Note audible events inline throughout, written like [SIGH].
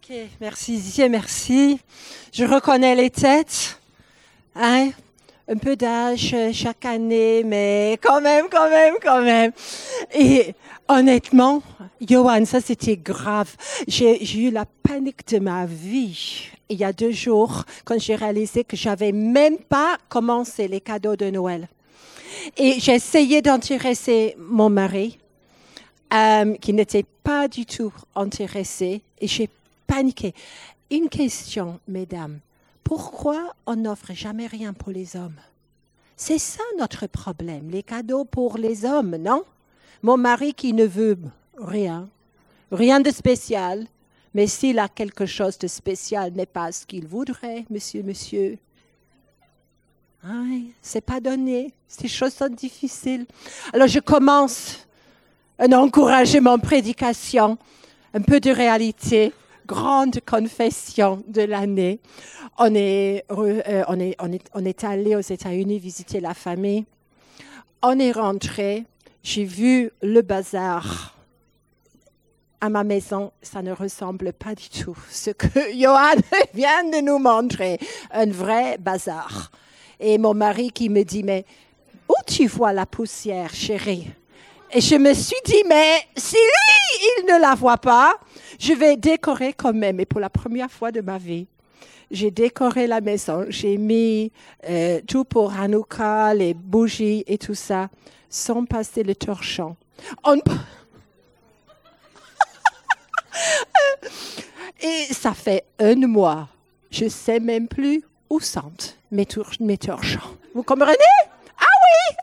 Ok, merci merci. Je reconnais les têtes. Hein? Un peu d'âge chaque année, mais quand même, quand même, quand même. Et honnêtement, Johan, ça c'était grave. J'ai eu la panique de ma vie il y a deux jours quand j'ai réalisé que j'avais même pas commencé les cadeaux de Noël. Et j'ai essayé d'intéresser mon mari, euh, qui n'était pas du tout intéressé, et j'ai paniqué. Une question, mesdames. Pourquoi on n'offre jamais rien pour les hommes? C'est ça notre problème, les cadeaux pour les hommes, non? Mon mari qui ne veut rien, rien de spécial, mais s'il a quelque chose de spécial, n'est pas ce qu'il voudrait, monsieur, monsieur. Ce c'est pas donné. Ces choses sont difficiles. Alors je commence un encouragement, prédication, un peu de réalité, grande confession de l'année. On est, euh, on, est, on, est, on est allé aux États-Unis visiter la famille. On est rentré. J'ai vu le bazar à ma maison, ça ne ressemble pas du tout ce que [LAUGHS] Johan vient de nous montrer, un vrai bazar. Et mon mari qui me dit, mais où tu vois la poussière, chérie? Et je me suis dit, mais si lui, il ne la voit pas, je vais décorer quand même. Et pour la première fois de ma vie, j'ai décoré la maison. J'ai mis euh, tout pour Hanouka, les bougies et tout ça, sans passer le torchon. [LAUGHS] et ça fait un mois. Je sais même plus où sont mes, mes torchons. Vous comprenez? Ah oui,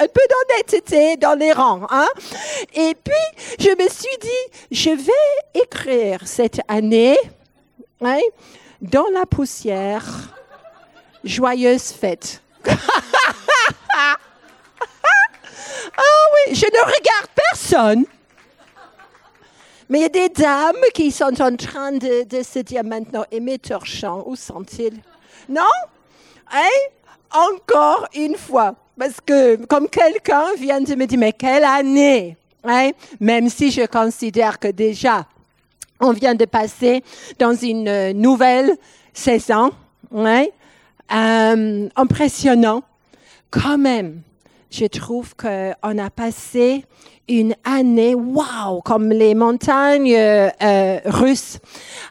un peu d'honnêteté dans les rangs. Hein? Et puis, je me suis dit, je vais écrire cette année hein, dans la poussière, joyeuse fête. [LAUGHS] ah oui, je ne regarde personne. Mais il y a des dames qui sont en train de, se dire maintenant, et mes torchons, où sont-ils? Non? Hein? Encore une fois. Parce que comme quelqu'un vient de me dire, mais quelle année? Hein? Même si je considère que déjà, on vient de passer dans une euh, nouvelle saison, hein? Euh, impressionnant. Quand même, je trouve qu'on a passé une année, wow, comme les montagnes euh, euh, russes.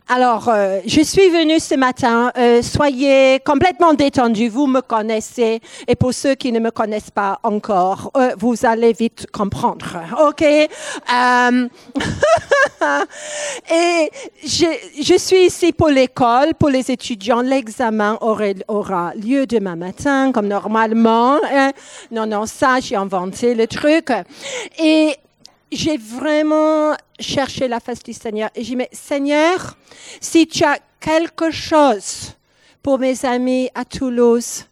Alors, euh, je suis venue ce matin. soyez complètement détendus. Vous me connaissez. Et pour ceux qui ne me connaissent pas encore, vous allez vite comprendre. OK? [LAUGHS] et je, je, suis ici pour l'école, pour les étudiants. L'examen aura, aura, lieu demain matin, comme normalement. Hein. Non, non, ça, j'ai inventé le truc. Et j'ai vraiment cherché la face du Seigneur. Et j'ai dit, mais Seigneur, si tu as quelque chose pour mes amis à Toulouse,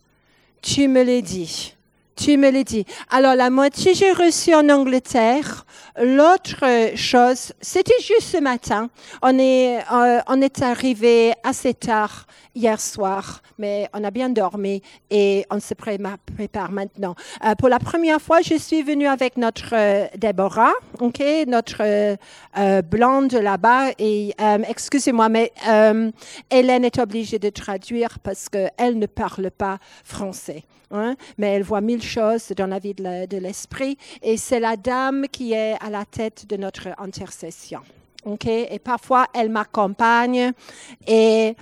tu me l'as dit. Tu me l'as dit. Alors, la moitié, j'ai reçu en Angleterre. L'autre chose, c'était juste ce matin. On est, euh, on est arrivé assez tard hier soir, mais on a bien dormi et on se prépare maintenant. Euh, pour la première fois, je suis venue avec notre euh, Déborah, ok, notre euh, blonde là-bas. Et excusez-moi, mais Hélène est obligée de traduire parce qu'elle ne parle pas français. Hein, mais elle voit mille choses dans la vie de l'esprit et c'est la dame qui est à la tête de notre intercession. Ok? Et parfois, elle m'accompagne et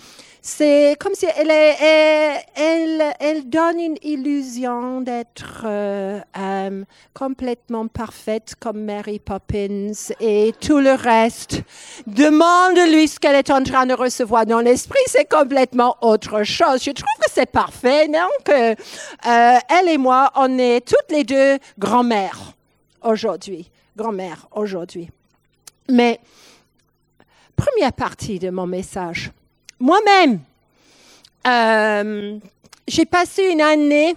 c'est comme si elle, est, elle, elle, donne une illusion d'être euh, euh, complètement parfaite comme Mary Poppins et tout le reste. Demande-lui ce qu'elle est en train de recevoir dans l'esprit, c'est complètement autre chose. Je trouve que c'est parfait, non? Que euh, elle et moi, on est toutes les deux grand-mères aujourd'hui, grand-mère aujourd'hui. Mais première partie de mon message. Moi-même, euh, j'ai passé une année,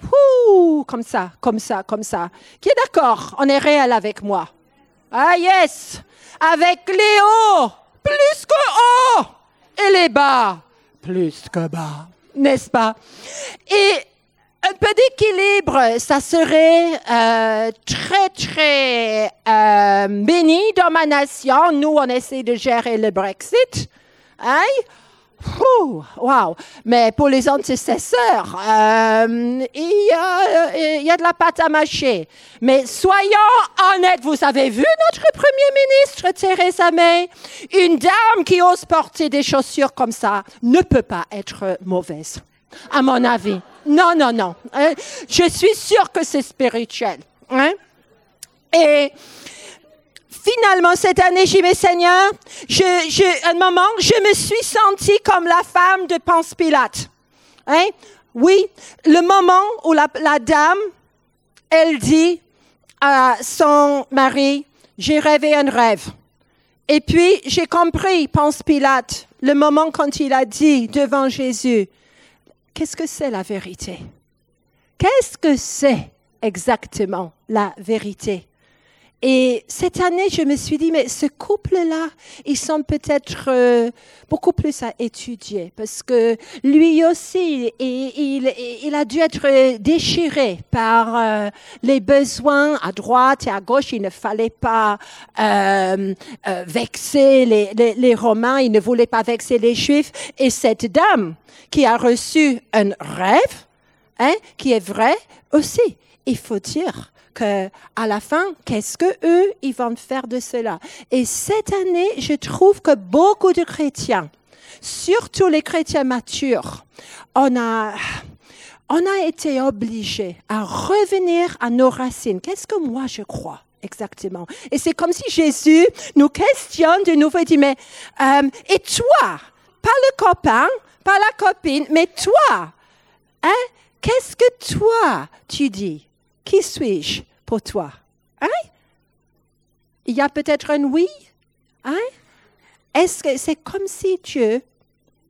comme ça, comme ça, comme ça. Qui est d'accord? On est réel avec moi. Ah yes! Avec les hauts, plus que hauts, et les bas, plus que bas, n'est-ce pas? Et un peu d'équilibre, ça serait euh, très, très euh, béni dans ma nation. Nous, on essaie de gérer le Brexit. Hein? Wow! Mais pour les antecesseurs, euh, y il, y a, de la pâte à mâcher. Mais soyons honnêtes, vous avez vu notre Premier ministre, Theresa May? Une dame qui ose porter des chaussures comme ça ne peut pas être mauvaise, à mon avis. Non, non, non. Hein? Je suis sûre que c'est spirituel. Hein? Et finalement, cette année, j'ai dit, Seigneur, je, je, un moment, je me suis sentie comme la femme de Ponce Pilate. Hein? Oui, le moment où la, la dame, elle dit à son mari, j'ai rêvé un rêve. Et puis, j'ai compris, Ponce Pilate, le moment quand il a dit devant Jésus, qu'est-ce que c'est la vérité? Qu'est-ce que c'est exactement la vérité? Et cette année, je me suis dit, mais ce couple-là, ils sont peut-être euh, beaucoup plus à étudier parce que lui aussi, il, il, a dû être déchiré par euh, les besoins à droite et à gauche. Il ne fallait pas euh, euh vexer les, les, les Romains, il ne voulait pas vexer les Juifs. Et cette dame qui a reçu un rêve, hein, qui est vrai aussi, il faut dire que à la fin, qu'est-ce que eux ils vont faire de cela? Et cette année, je trouve que beaucoup de chrétiens, surtout les chrétiens matures, on a on a été obligés à revenir à nos racines. Qu'est-ce que moi je crois exactement? Et c'est comme si Jésus nous questionne de nouveau et dit mais euh, et toi, pas le copain, pas la copine, mais toi, hein? Qu'est-ce que toi tu dis? Qui suis-je? Pour toi? Hein? Il y a peut-être un oui? Hein? Est-ce que c'est comme si Dieu,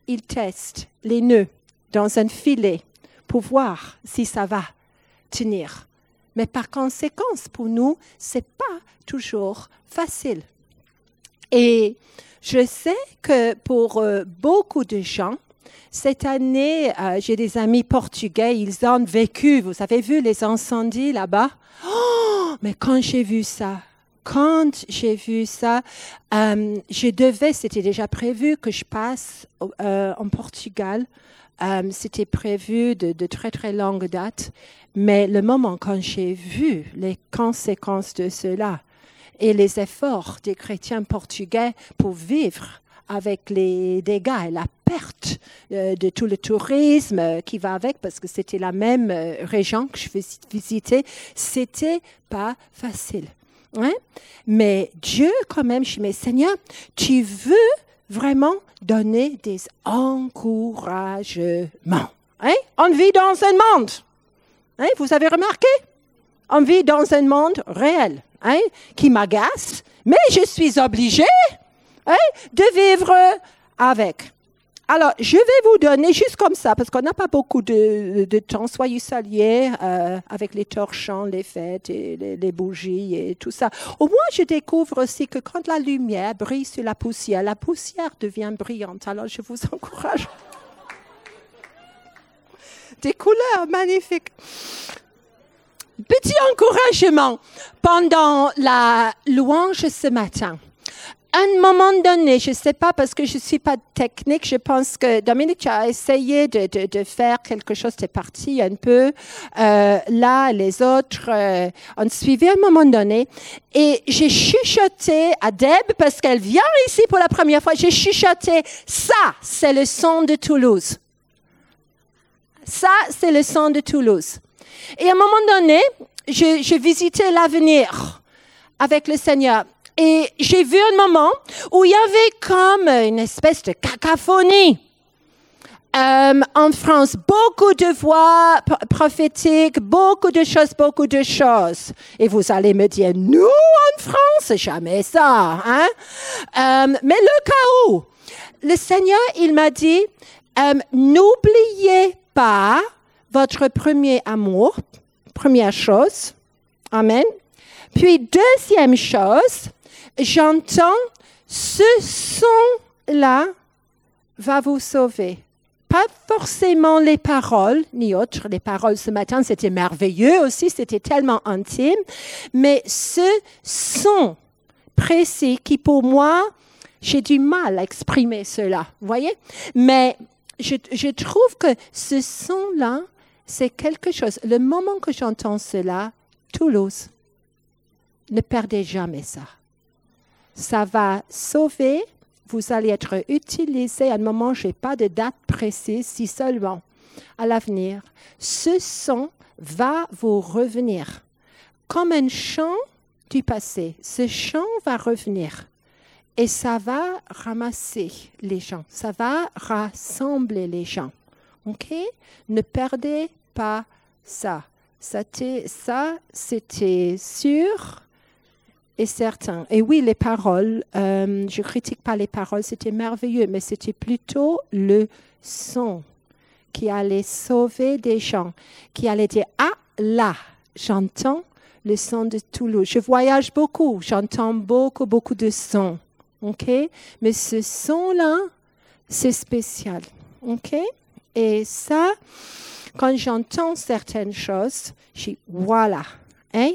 il teste les nœuds dans un filet pour voir si ça va tenir. Mais par conséquent, pour nous, c'est pas toujours facile. Et je sais que pour euh, beaucoup de gens, cette année, euh, j'ai des amis portugais, ils ont vécu, vous avez vu les incendies là-bas? Oh, mais quand j'ai vu ça, quand j'ai vu ça, euh, je devais, c'était déjà prévu que je passe euh, en Portugal. C'était prévu de, de, très très longue date, mais le moment quand j'ai vu les conséquences de cela et les efforts des chrétiens portugais pour vivre avec les dégâts et la perte euh, de tout le tourisme euh, qui va avec, parce que c'était la même euh, région que je visitais, c'était pas facile. Hein? Mais Dieu, quand même, je dis, Seigneur, tu veux vraiment donner des encouragements. Hein? On vit dans un monde. Hein? Vous avez remarqué? On vit dans un monde réel, hein? qui m'agace, mais je suis obligée hein, de vivre avec. Alors, je vais vous donner juste comme ça, parce qu'on n'a pas beaucoup de, temps. Soyez saliers euh, avec les torchons, les fêtes et les, bougies et tout ça. Au moins, je découvre aussi que quand la lumière brille sur la poussière, la poussière devient brillante. Alors, je vous [LAUGHS] encourage. Des couleurs magnifiques. Petit encouragement pendant la louange ce matin un moment donné, je ne sais pas parce que je ne suis pas technique, je pense que Dominique a essayé de, de, de faire quelque chose, c'est parti un peu. Euh, là, les autres euh, ont suivi à un moment donné. Et j'ai chuchoté à Deb parce qu'elle vient ici pour la première fois. J'ai chuchoté, ça, c'est le son de Toulouse. Ça, c'est le son de Toulouse. Et à un moment donné, je, je visitais l'avenir avec le Seigneur. Et j'ai vu un moment où il y avait comme une espèce de cacophonie. Euh, en France, beaucoup de voix prophétiques, beaucoup de choses, beaucoup de choses. Et vous allez me dire, nous, en France, jamais ça. Hein? Euh, mais le cas où, le Seigneur, il m'a dit, euh, n'oubliez pas votre premier amour, première chose. Amen. Puis, deuxième chose, j'entends ce son-là va vous sauver. Pas forcément les paroles, ni autres. Les paroles ce matin, c'était merveilleux aussi, c'était tellement intime. Mais ce son précis qui pour moi, J'ai du mal à exprimer cela, vous voyez? Mais je, je trouve que ce son-là, c'est quelque chose. Le moment que j'entends cela, Toulouse, ne perdez jamais ça. Ça va sauver, vous allez être utilisé à un moment, je n'ai pas de date précise, si seulement à l'avenir, ce son va vous revenir comme un chant du passé. Ce chant va revenir et ça va ramasser les gens, ça va rassembler les gens. OK? Ne perdez pas ça. Ça, c'était sûr et certain. Et oui, les paroles, euh, je critique pas les paroles, c'était merveilleux, mais c'était plutôt le son qui allait sauver des gens, qui allait dire, ah là, j'entends le son de Toulouse. Je voyage beaucoup, j'entends beaucoup, beaucoup de sons. OK? Mais ce son-là, c'est spécial. OK? Et ça, quand j'entends certaines choses, je dis voilà. Hein?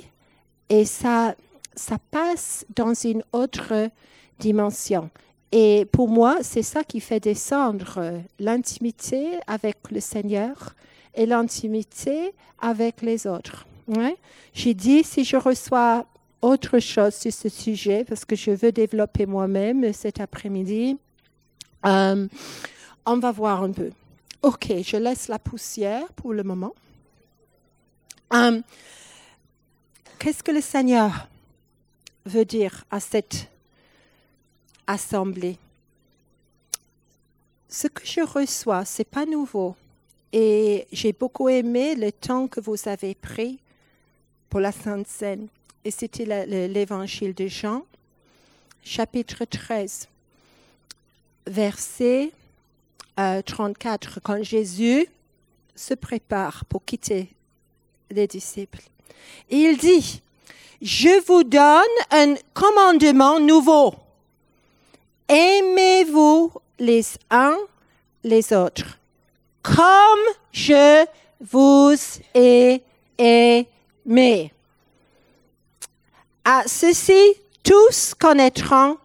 Et ça, ça passe dans une autre dimension. Et pour moi, c'est ça qui fait descendre l'intimité avec le Seigneur et l'intimité avec les autres. J'ai dit, si je reçois autre chose sur ce sujet, parce que je veux développer moi-même cet après-midi, euh, on va voir un peu. OK, je laisse la poussière pour le moment. Euh, qu'est-ce que le Seigneur veut dire à cette assemblée Ce que je reçois, c'est pas nouveau. Et j'ai beaucoup aimé le temps que vous avez pris pour la Sainte Seine. Et c'était l'évangile de Jean, chapitre 13, verset 34, euh, quand Jésus se prépare pour quitter les disciples. il dit, je vous donne un commandement nouveau. Aimez-vous les uns les autres, comme je vous ai aimé. À ceci, tous connaîtront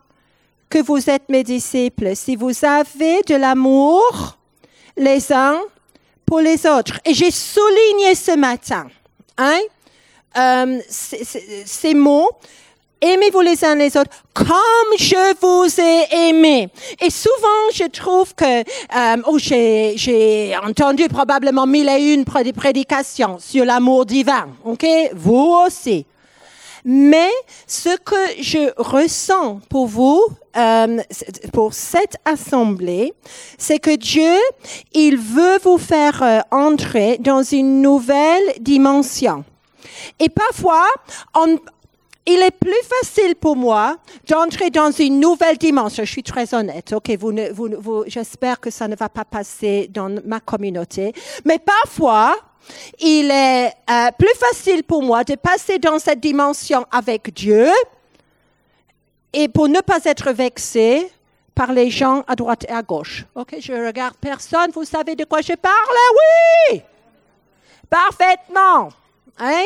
que vous êtes mes disciples si vous avez de l'amour les uns pour les autres. Et j'ai souligné ce matin hein, euh, ces, mots. Aimez-vous les uns les autres comme je vous ai aimé. Et souvent, je trouve que euh, oh, j'ai entendu probablement mille et une prédications sur l'amour divin. Ok, vous aussi. Mais ce que je ressens pour vous, euh, pour cette assemblée, c'est que Dieu, il veut vous faire euh, entrer dans une nouvelle dimension. Et parfois, il est plus facile pour moi d'entrer dans une nouvelle dimension. Je suis très honnête. Ok, vous, vous j'espère que ça ne va pas passer dans ma communauté. Mais parfois, il est euh, plus facile pour moi de passer dans cette dimension avec Dieu et pour ne pas être vexé par les gens à droite et à gauche. Ok, je regarde personne. Vous savez de quoi je parle? Oui, parfaitement. Hein?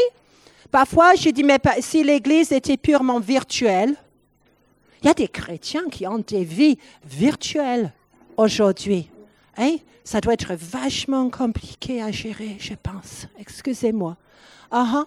Parfois, je dis mais si l'Église était purement virtuelle, il y a des chrétiens qui ont des vies virtuelles aujourd'hui. Hein? Ça doit être vachement compliqué à gérer, je pense. Excusez-moi. Uh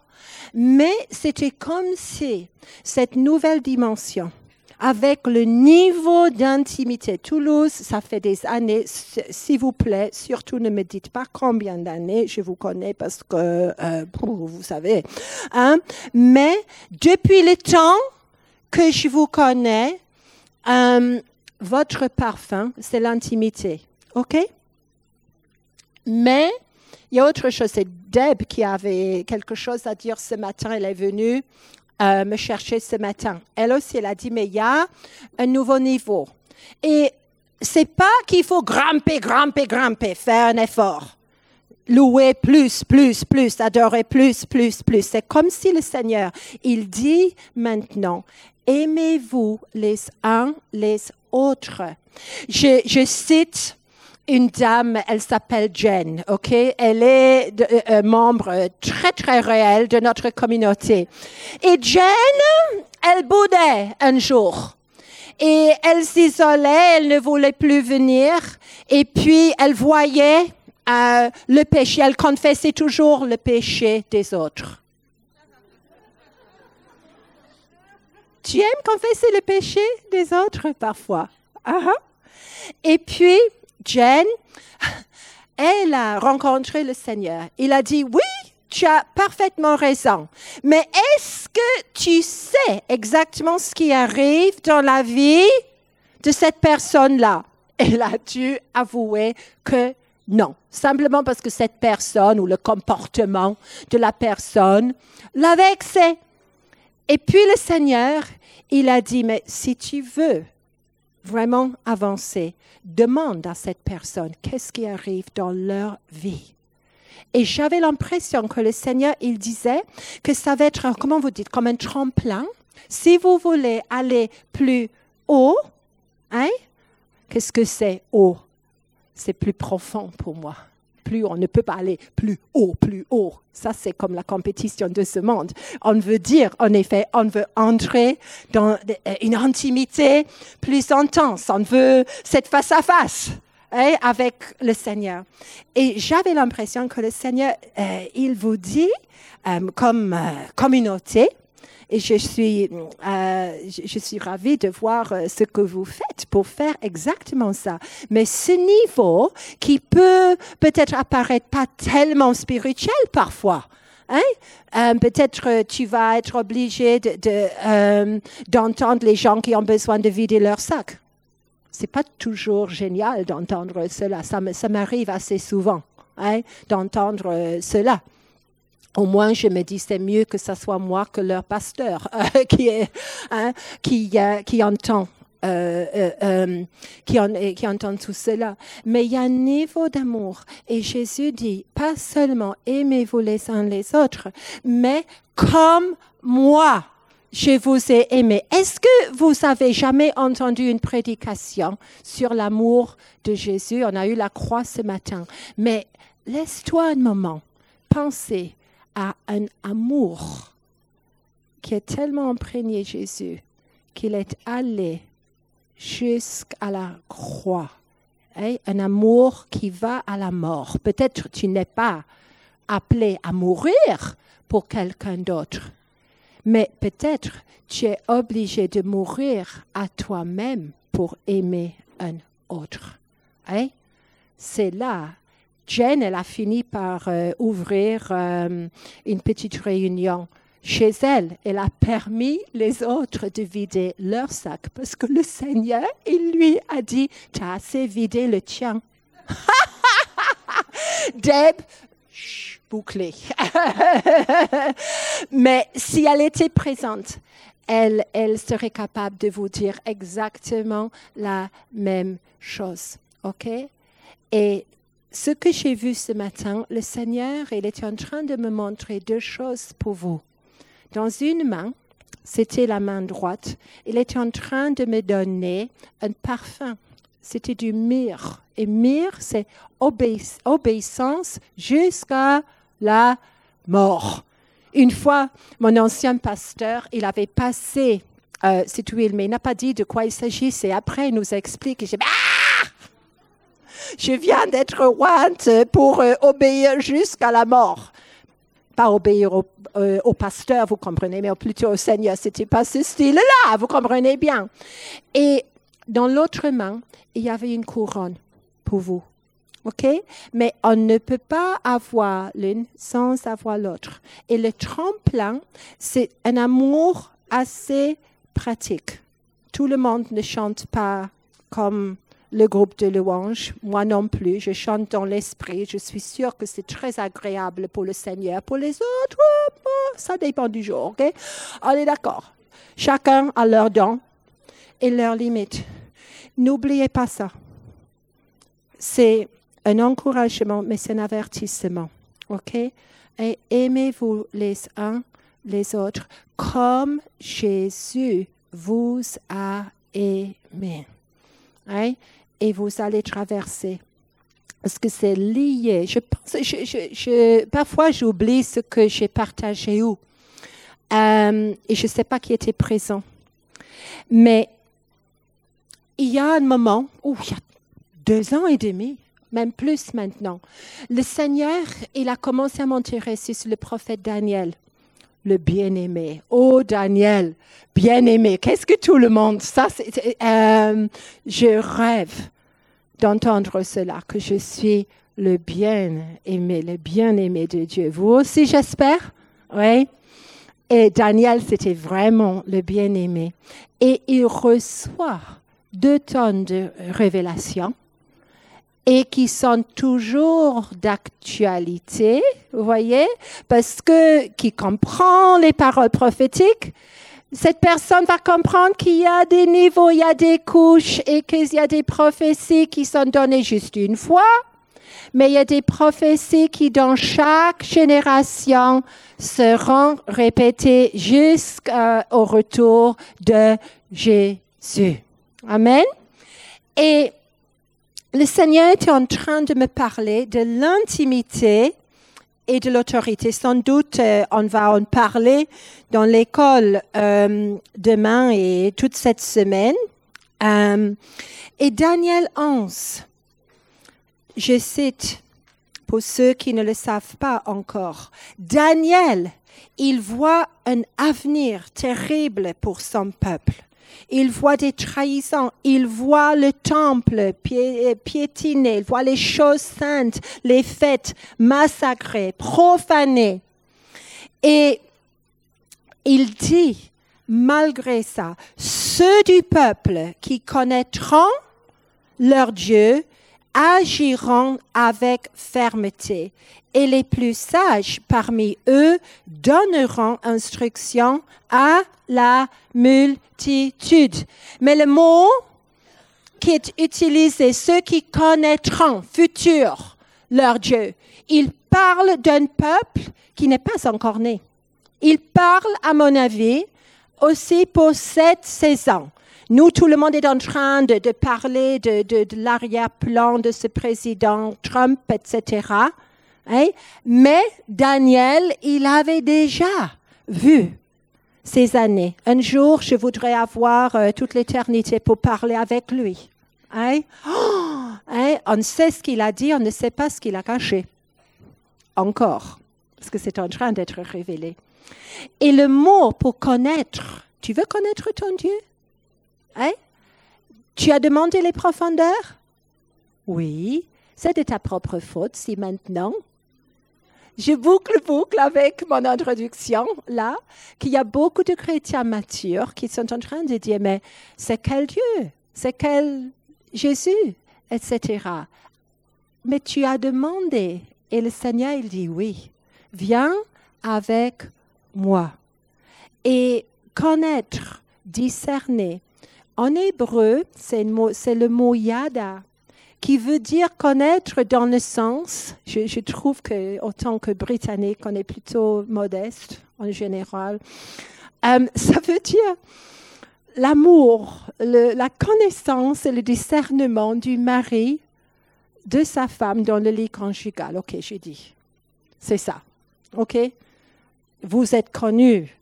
Mais c'était comme si cette nouvelle dimension, avec le niveau d'intimité. Toulouse, ça fait des années, s'il vous plaît, surtout ne me dites pas combien d'années, je vous connais parce que, euh, vous savez. Hein? Mais depuis le temps que je vous connais, euh, votre parfum, c'est l'intimité. OK? Mais il y a autre chose. C'est Deb qui avait quelque chose à dire ce matin. Elle est venue euh, me chercher ce matin. Elle aussi, elle a dit, mais il y a un nouveau niveau. Et c'est pas qu'il faut grimper, grimper, grimper, faire un effort. Louer plus, plus, plus, adorer plus, plus, plus. C'est comme si le Seigneur, il dit maintenant, aimez-vous les uns les autres. Je, je cite une dame, elle s'appelle Jen, ok? Elle est euh, euh, membre très, très réel de notre communauté. Et Jen, elle boudait un jour. Et elle s'isolait, elle ne voulait plus venir. Et puis, elle voyait euh, le péché, elle confessait toujours le péché des autres. Tu aimes confesser le péché des autres parfois? Uh Et puis, Jen, elle a rencontré le Seigneur. Il a dit, oui, tu as parfaitement raison. Mais est-ce que tu sais exactement ce qui arrive dans la vie de cette personne-là? Elle a dû avouer que non. Simplement parce que cette personne ou le comportement de la personne l'a vexé. Et puis le Seigneur, il a dit, mais si tu veux vraiment avancer, demande à cette personne qu'est-ce qui arrive dans leur vie. Et j'avais l'impression que le Seigneur, il disait que ça va être, comment vous dites, comme un tremplin. Si vous voulez aller plus haut, hein, qu'est-ce que c'est haut? C'est plus profond pour moi plus, on ne peut pas aller plus haut, plus haut. Ça, c'est comme la compétition de ce monde. On veut dire, en effet, on veut entrer dans une intimité plus intense. On veut cette face à face. Avec le Seigneur. Et j'avais l'impression que le Seigneur, euh, il vous dit, euh, comme euh, communauté, et je suis, euh, je suis ravie de voir euh, ce que vous faites pour faire exactement ça. Mais ce niveau qui peut peut-être apparaître pas tellement spirituel parfois, Hein? Euh, peut-être tu vas être obligé de, de, d'entendre les gens qui ont besoin de vider leur sac. C'est pas toujours génial d'entendre cela. Ça, ça m'arrive assez souvent hein, d'entendre cela au moins, je me dis, c'est mieux que ce soit moi que leur pasteur euh, qui, est, hein, qui, euh, qui entend. Euh, qui, qui entend tout cela. Mais il y a un niveau d'amour. Et Jésus dit, pas seulement aimez-vous les uns les autres, mais comme moi, je vous ai aimé. Est-ce que vous avez jamais entendu une prédication sur l'amour de Jésus? On a eu la croix ce matin. Mais laisse-toi un moment penser a un amour qui est tellement imprégné Jésus qu'il est allé jusqu'à la croix. Hein? Un amour qui va à la mort. Peut-être tu n'es pas appelé à mourir pour quelqu'un d'autre, mais peut-être tu es obligé de mourir à toi-même pour aimer un autre. Hein? C'est là Jen, elle a fini par euh, ouvrir euh, une petite réunion chez elle. Elle a permis les autres de vider leur sac parce que le Seigneur, il lui a dit, tu as assez vidé le tien. [LAUGHS] Deb, bouclé. [LAUGHS] Mais si elle était présente, elle, elle serait capable de vous dire exactement la même chose. OK? Et ce que j'ai vu ce matin, le Seigneur, il était en train de me montrer deux choses pour vous. Dans une main, c'était la main droite, il était en train de me donner un parfum. C'était du myrrhe. Et myrrhe, c'est obéissance jusqu'à la mort. Une fois, mon ancien pasteur, il avait passé euh, cette huile, mais il n'a pas dit de quoi il s'agissait. Après, il nous explique. Et j'ai ah! Je viens d'être ointe pour euh, obéir jusqu'à la mort. Pas obéir euh, au, pasteur, vous comprenez, mais plutôt au Seigneur. C'était pas ce style-là, vous comprenez bien. Et dans l'autre main, il y avait une couronne pour vous. OK? Mais on ne peut pas avoir l'une sans avoir l'autre. Et le tremplin, c'est un amour assez pratique. Tout le monde ne chante pas comme le groupe de louanges. Moi non plus. Je chante dans l'esprit. Je suis sûre que c'est très agréable pour le Seigneur. Pour les autres, ça dépend du jour. OK? On est d'accord. Chacun a leurs dons et leurs limites. N'oubliez pas ça. C'est un encouragement, mais c'est un avertissement. OK? Et aimez-vous les uns les autres comme Jésus vous a aimé. Hein? et vous allez traverser. Parce que c'est lié. Je pense, parfois, j'oublie ce que j'ai partagé où. Euh, et je ne sais pas qui était présent. Mais il y a un moment, il y a deux ans et demi, même plus maintenant, le Seigneur, il a commencé à m'intéresser sur le prophète Daniel, le bien-aimé. Oh Daniel, bien-aimé, qu'est-ce que tout le monde, ça, euh, je rêve d'entendre cela, que je suis le bien-aimé, le bien-aimé de Dieu. Vous aussi, j'espère? Oui. Et Daniel, c'était vraiment le bien-aimé. Et il reçoit deux tonnes de révélations et qui sont toujours d'actualité, vous voyez, parce que qui comprend les paroles prophétiques, cette personne va comprendre qu'il y a des niveaux, il y a des couches et qu'il y a des prophéties qui sont données juste une fois, mais il y a des prophéties qui dans chaque génération seront répétées jusqu'au retour de Jésus. Amen. Et le Seigneur était en train de me parler de l'intimité et de l'autorité. Sans doute, euh, on va en parler dans l'école euh, demain et toute cette semaine. Euh, et Daniel 11, je cite pour ceux qui ne le savent pas encore, Daniel, il voit un avenir terrible pour son peuple. Il voit des trahisons, il voit le temple piétiné, il voit les choses saintes, les fêtes massacrées, profanées. Et il dit, malgré ça, ceux du peuple qui connaîtront leur Dieu agiront avec fermeté et les plus sages parmi eux donneront instruction à la multitude. Mais le mot qui est utilisé, ceux qui connaîtront futur leur Dieu, il parle d'un peuple qui n'est pas encore né. Il parle, à mon avis, aussi pour cette saison. Nous, tout le monde est en train de, parler de, de l'arrière-plan de ce président Trump, etc. Hein? Mais Daniel, il avait déjà vu ces années. Un jour, je voudrais avoir euh, toute l'éternité pour parler avec lui. Hein? hein? On sait ce qu'il a dit, on ne sait pas ce qu'il a caché. Encore. Parce que c'est en train d'être révélé. Et le mot pour connaître, tu veux connaître ton Dieu? Hein? Tu as demandé les profondeurs? Oui, c'est de ta propre faute si maintenant je boucle, boucle avec mon introduction là, qu'il y a beaucoup de chrétiens matures qui sont en train de dire, mais c'est quel Dieu? C'est quel Jésus? Etc. Mais tu as demandé et le Seigneur, il dit oui. Viens avec moi. Et connaître, discerner. En hébreu, c'est le mot yada qui veut dire connaître dans le sens, je, trouve que autant que britannique, on est plutôt modeste en général, euh, ça veut dire l'amour, la connaissance et le discernement du mari de sa femme dans le lit conjugal. Ok, j'ai dit. C'est ça. Ok? Vous êtes connus,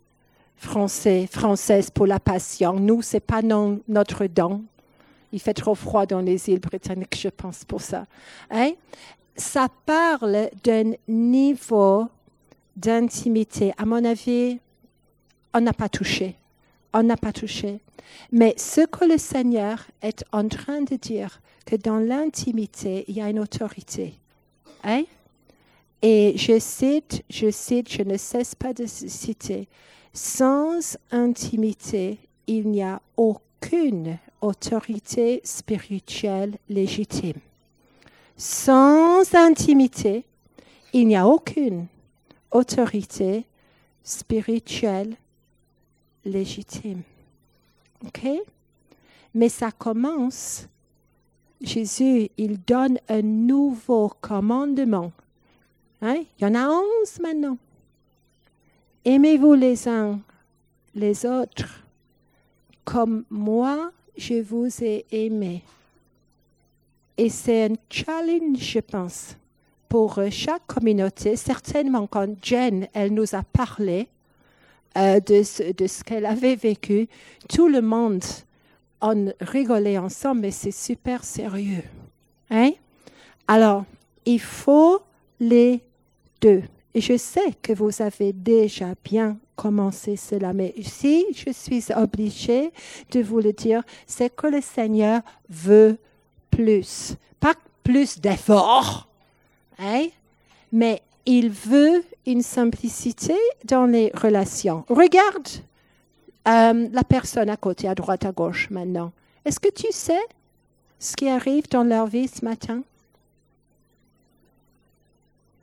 Français, Françaises, pour la passion. Nous, c'est pas notre don. Il fait trop froid dans les îles britanniques, je pense, pour ça. Hein? Ça parle d'un niveau d'intimité. À mon avis, on n'a pas touché. On n'a pas touché. Mais ce que le Seigneur est en train de dire, que dans l'intimité, il y a une autorité. Hein? Et je cite, je cite, je ne cesse pas de citer, sans intimité, il n'y a aucune autorité spirituelle légitime. Sans intimité, il n'y a aucune autorité spirituelle légitime. OK? Mais ça commence, Jésus, il donne un nouveau commandement. Hein? Il y en a onze maintenant. Aimez-vous les uns les autres comme moi je vous ai aimé. Et c'est un challenge, je pense, pour chaque communauté. Certainement, quand Jen, elle nous a parlé euh, de ce, qu'elle avait vécu, tout le monde on rigolait ensemble, mais c'est super sérieux. Hein? Alors, il faut les deux. Et je sais que vous avez déjà bien commencé cela, mais si je suis obligée de vous le dire, c'est que le Seigneur veut plus. Pas plus d'efforts, hein? mais il veut une simplicité dans les relations. Regarde euh, la personne à côté, à droite, à gauche maintenant. Est-ce que tu sais ce qui arrive dans leur vie ce matin?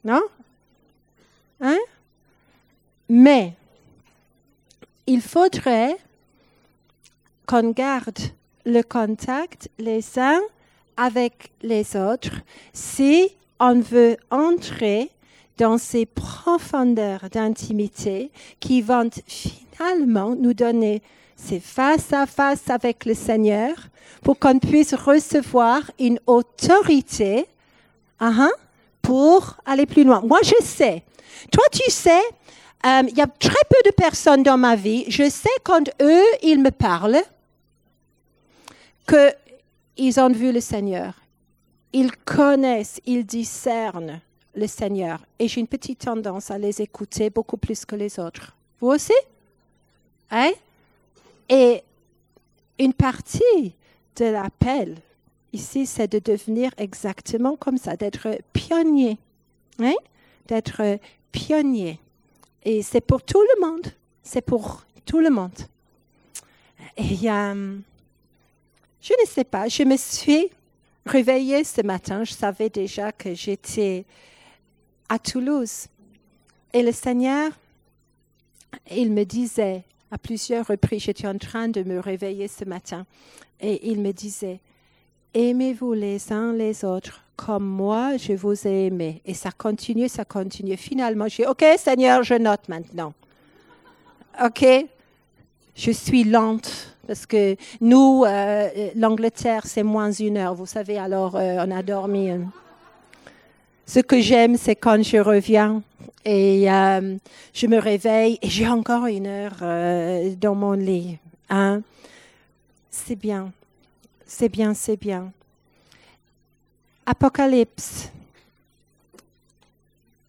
Non? Hein? Mais il faudrait qu'on garde le contact les uns avec les autres si on veut entrer dans ces profondeurs d'intimité qui vont finalement nous donner ces face à face avec le Seigneur pour qu'on puisse recevoir une autorité uh pour aller plus loin. Moi, je sais. Toi, tu sais, euh, il y a très peu de personnes dans ma vie, je sais quand eux, ils me parlent, qu'ils ont vu le Seigneur. Ils connaissent, ils discernent le Seigneur. Et j'ai une petite tendance à les écouter beaucoup plus que les autres. Vous aussi? Hein? Et une partie de l'appel ici, c'est de devenir exactement comme ça, d'être pionnier. Hein? D'être pionnier. Et c'est pour tout le monde. C'est pour tout le monde. Et euh, je ne sais pas, je me suis réveillée ce matin. Je savais déjà que j'étais à Toulouse. Et le Seigneur, il me disait à plusieurs reprises, j'étais en train de me réveiller ce matin, et il me disait, aimez-vous les uns les autres comme moi, je vous ai aimé. Et ça continue, ça continue. Finalement, j'ai OK, Seigneur, je note maintenant. OK, je suis lente parce que nous, euh, l'Angleterre, c'est moins une heure, vous savez, alors euh, on a dormi. Hein. Ce que j'aime, c'est quand je reviens et euh, je me réveille et j'ai encore une heure dans mon lit. Hein? C'est bien, c'est bien, c'est bien. Apocalypse.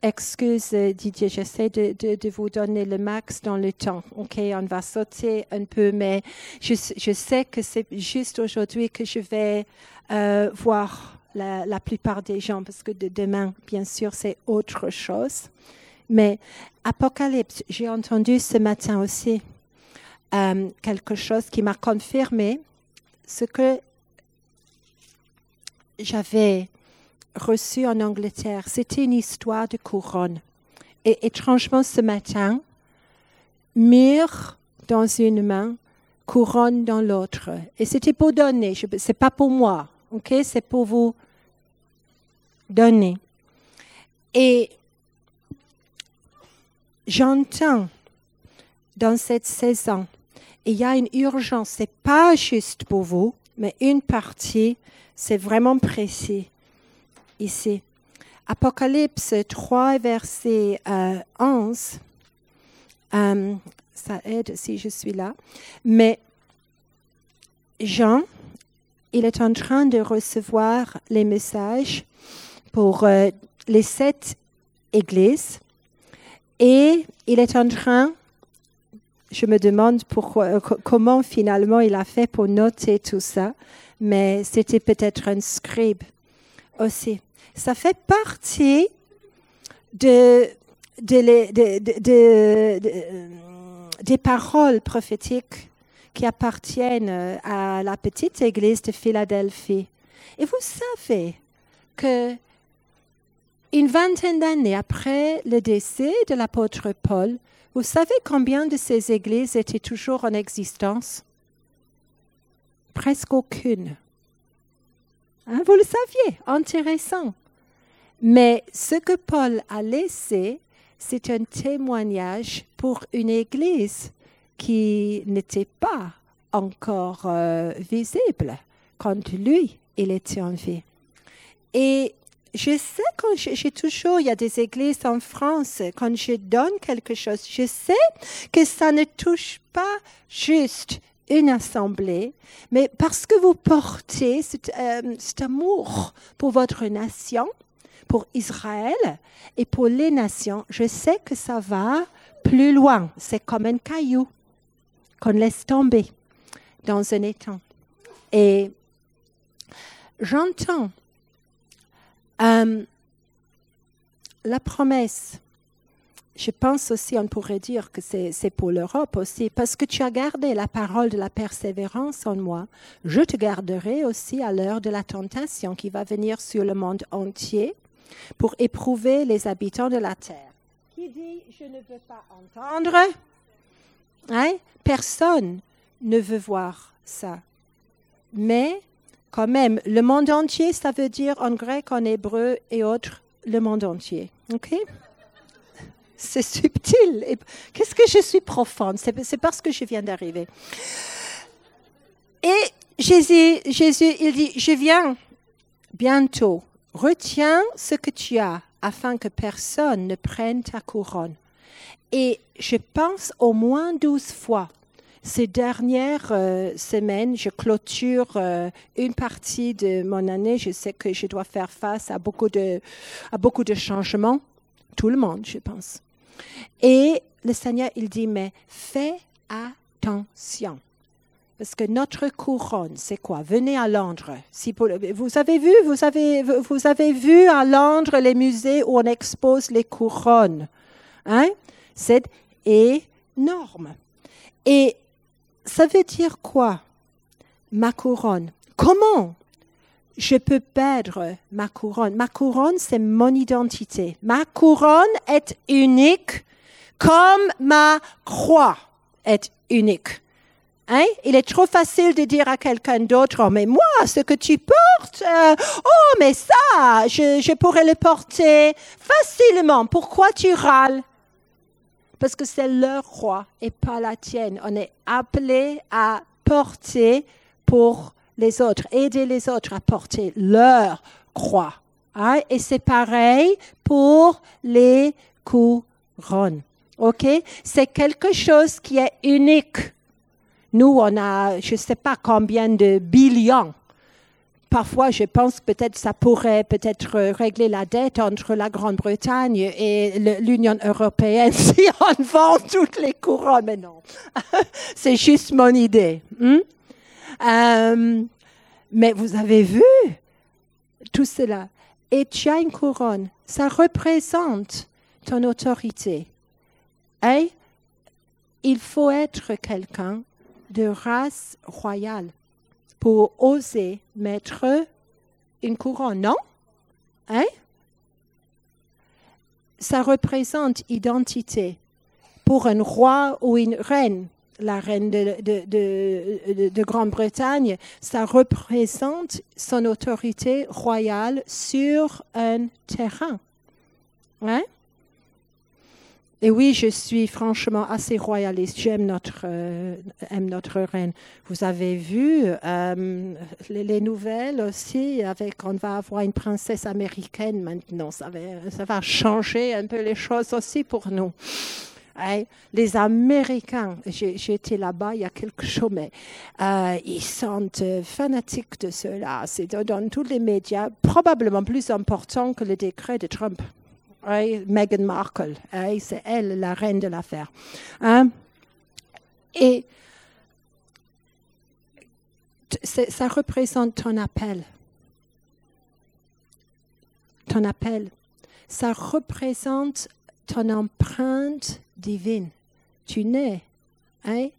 Excuse Didier, j'essaie de, vous donner le max dans le temps. OK, on va sauter un peu, mais je, sais que c'est juste aujourd'hui que je vais euh, voir la, plupart des gens, parce que de demain, bien sûr, c'est autre chose. Mais Apocalypse, j'ai entendu ce matin aussi euh, quelque chose qui m'a confirmé ce que j'avais reçu en Angleterre, c'était une histoire de couronne. Et étrangement, ce matin, mire dans une main, couronne dans l'autre. Et c'était pour donner, ce n'est pas pour moi, ok? C'est pour vous donner. Et j'entends dans cette saison, il y a une urgence, c'est pas juste pour vous, mais une partie c'est vraiment précis ici. Apocalypse 3, verset 11. Euh, euh, ça aide si je suis là. Mais Jean, il est en train de recevoir les messages pour euh, les sept églises et il est en train, je me demande pourquoi, comment finalement il a fait pour noter tout ça, mais c'était peut-être un scribe aussi. Ça fait partie de, des paroles prophétiques qui appartiennent à la petite église de Philadelphie. Et vous savez que une vingtaine d'années après le décès de l'apôtre Paul, vous savez combien de ces églises étaient toujours en existence? Presque aucune. Hein, vous le saviez, intéressant. Mais ce que Paul a laissé, c'est un témoignage pour une Église qui n'était pas encore euh, visible quand lui, il était en vie. Et je sais quand j'ai toujours, il y a des églises en France, quand je donne quelque chose, je sais que ça ne touche pas juste une assemblée, mais parce que vous portez cet, euh, cet amour pour votre nation, pour Israël et pour les nations, je sais que ça va plus loin. C'est comme un caillou qu'on laisse tomber dans un étang. Et j'entends euh, la promesse. Je pense aussi, on pourrait dire que c'est pour l'Europe aussi, parce que tu as gardé la parole de la persévérance en moi. Je te garderai aussi à l'heure de la tentation qui va venir sur le monde entier pour éprouver les habitants de la terre. Qui dit je ne veux pas entendre hein? Personne ne veut voir ça. Mais quand même, le monde entier, ça veut dire en grec, en hébreu et autres, le monde entier. OK? C'est subtil. Qu'est-ce que je suis profonde? C'est parce que je viens d'arriver. Et Jésus, Jésus, il dit, je viens bientôt. Retiens ce que tu as afin que personne ne prenne ta couronne. Et je pense au moins douze fois ces dernières euh, semaines, je clôture euh, une partie de mon année. Je sais que je dois faire face à beaucoup de, à beaucoup de changements. Tout le monde, je pense. Et le Seigneur, il dit, mais fais attention. Parce que notre couronne, c'est quoi? Venez à Londres. Si vous avez vu, vous avez, vous avez vu à Londres les musées où on expose les couronnes. Hein? C'est énorme. Et ça veut dire quoi Ma couronne? Comment je peux perdre ma couronne Ma couronne, c'est mon identité. Ma couronne est unique comme ma croix est unique. Hein? Il est trop facile de dire à quelqu'un d'autre, oh, mais moi, ce que tu portes, euh, oh, mais ça, je, je pourrais le porter facilement. Pourquoi tu râles? Parce que c'est leur roi et pas la tienne. On est appelé à porter pour les autres, aider les autres à porter leur croix. Hein? Et c'est pareil pour les couronnes. OK? C'est quelque chose qui est unique. Nous, on a, je ne sais pas combien de billions parfois, je pense peut-être ça pourrait peut-être régler la dette entre la Grande-Bretagne et l'Union européenne [LAUGHS] si on vend toutes les couronnes. Mais non, [LAUGHS] c'est juste mon idée. Hmm? Euh, mais vous avez vu tout cela? Et tu as une couronne. Ça représente ton autorité. Il faut être quelqu'un de race royale pour oser mettre une couronne, non? Hein? Ça représente identité. Pour un roi ou une reine, la reine de, de, de Grande-Bretagne, ça représente son autorité royale sur un terrain. Hein? Et oui, je suis franchement assez royaliste. J'aime notre, euh, notre reine. Vous avez vu euh, les, nouvelles aussi, avec on va avoir une princesse américaine maintenant. Ça va, ça va changer un peu les choses aussi pour nous. Les Américains, j'ai été là-bas il y a quelques jours, mais euh, ils sont fanatiques de cela. C'est dans tous les médias, probablement plus important que le décret de Trump. Meghan Markle, c'est elle la reine de l'affaire. Hein? Et ça représente ton appel. Ton appel. Ça représente ton empreinte divine. Tu nais. Hein?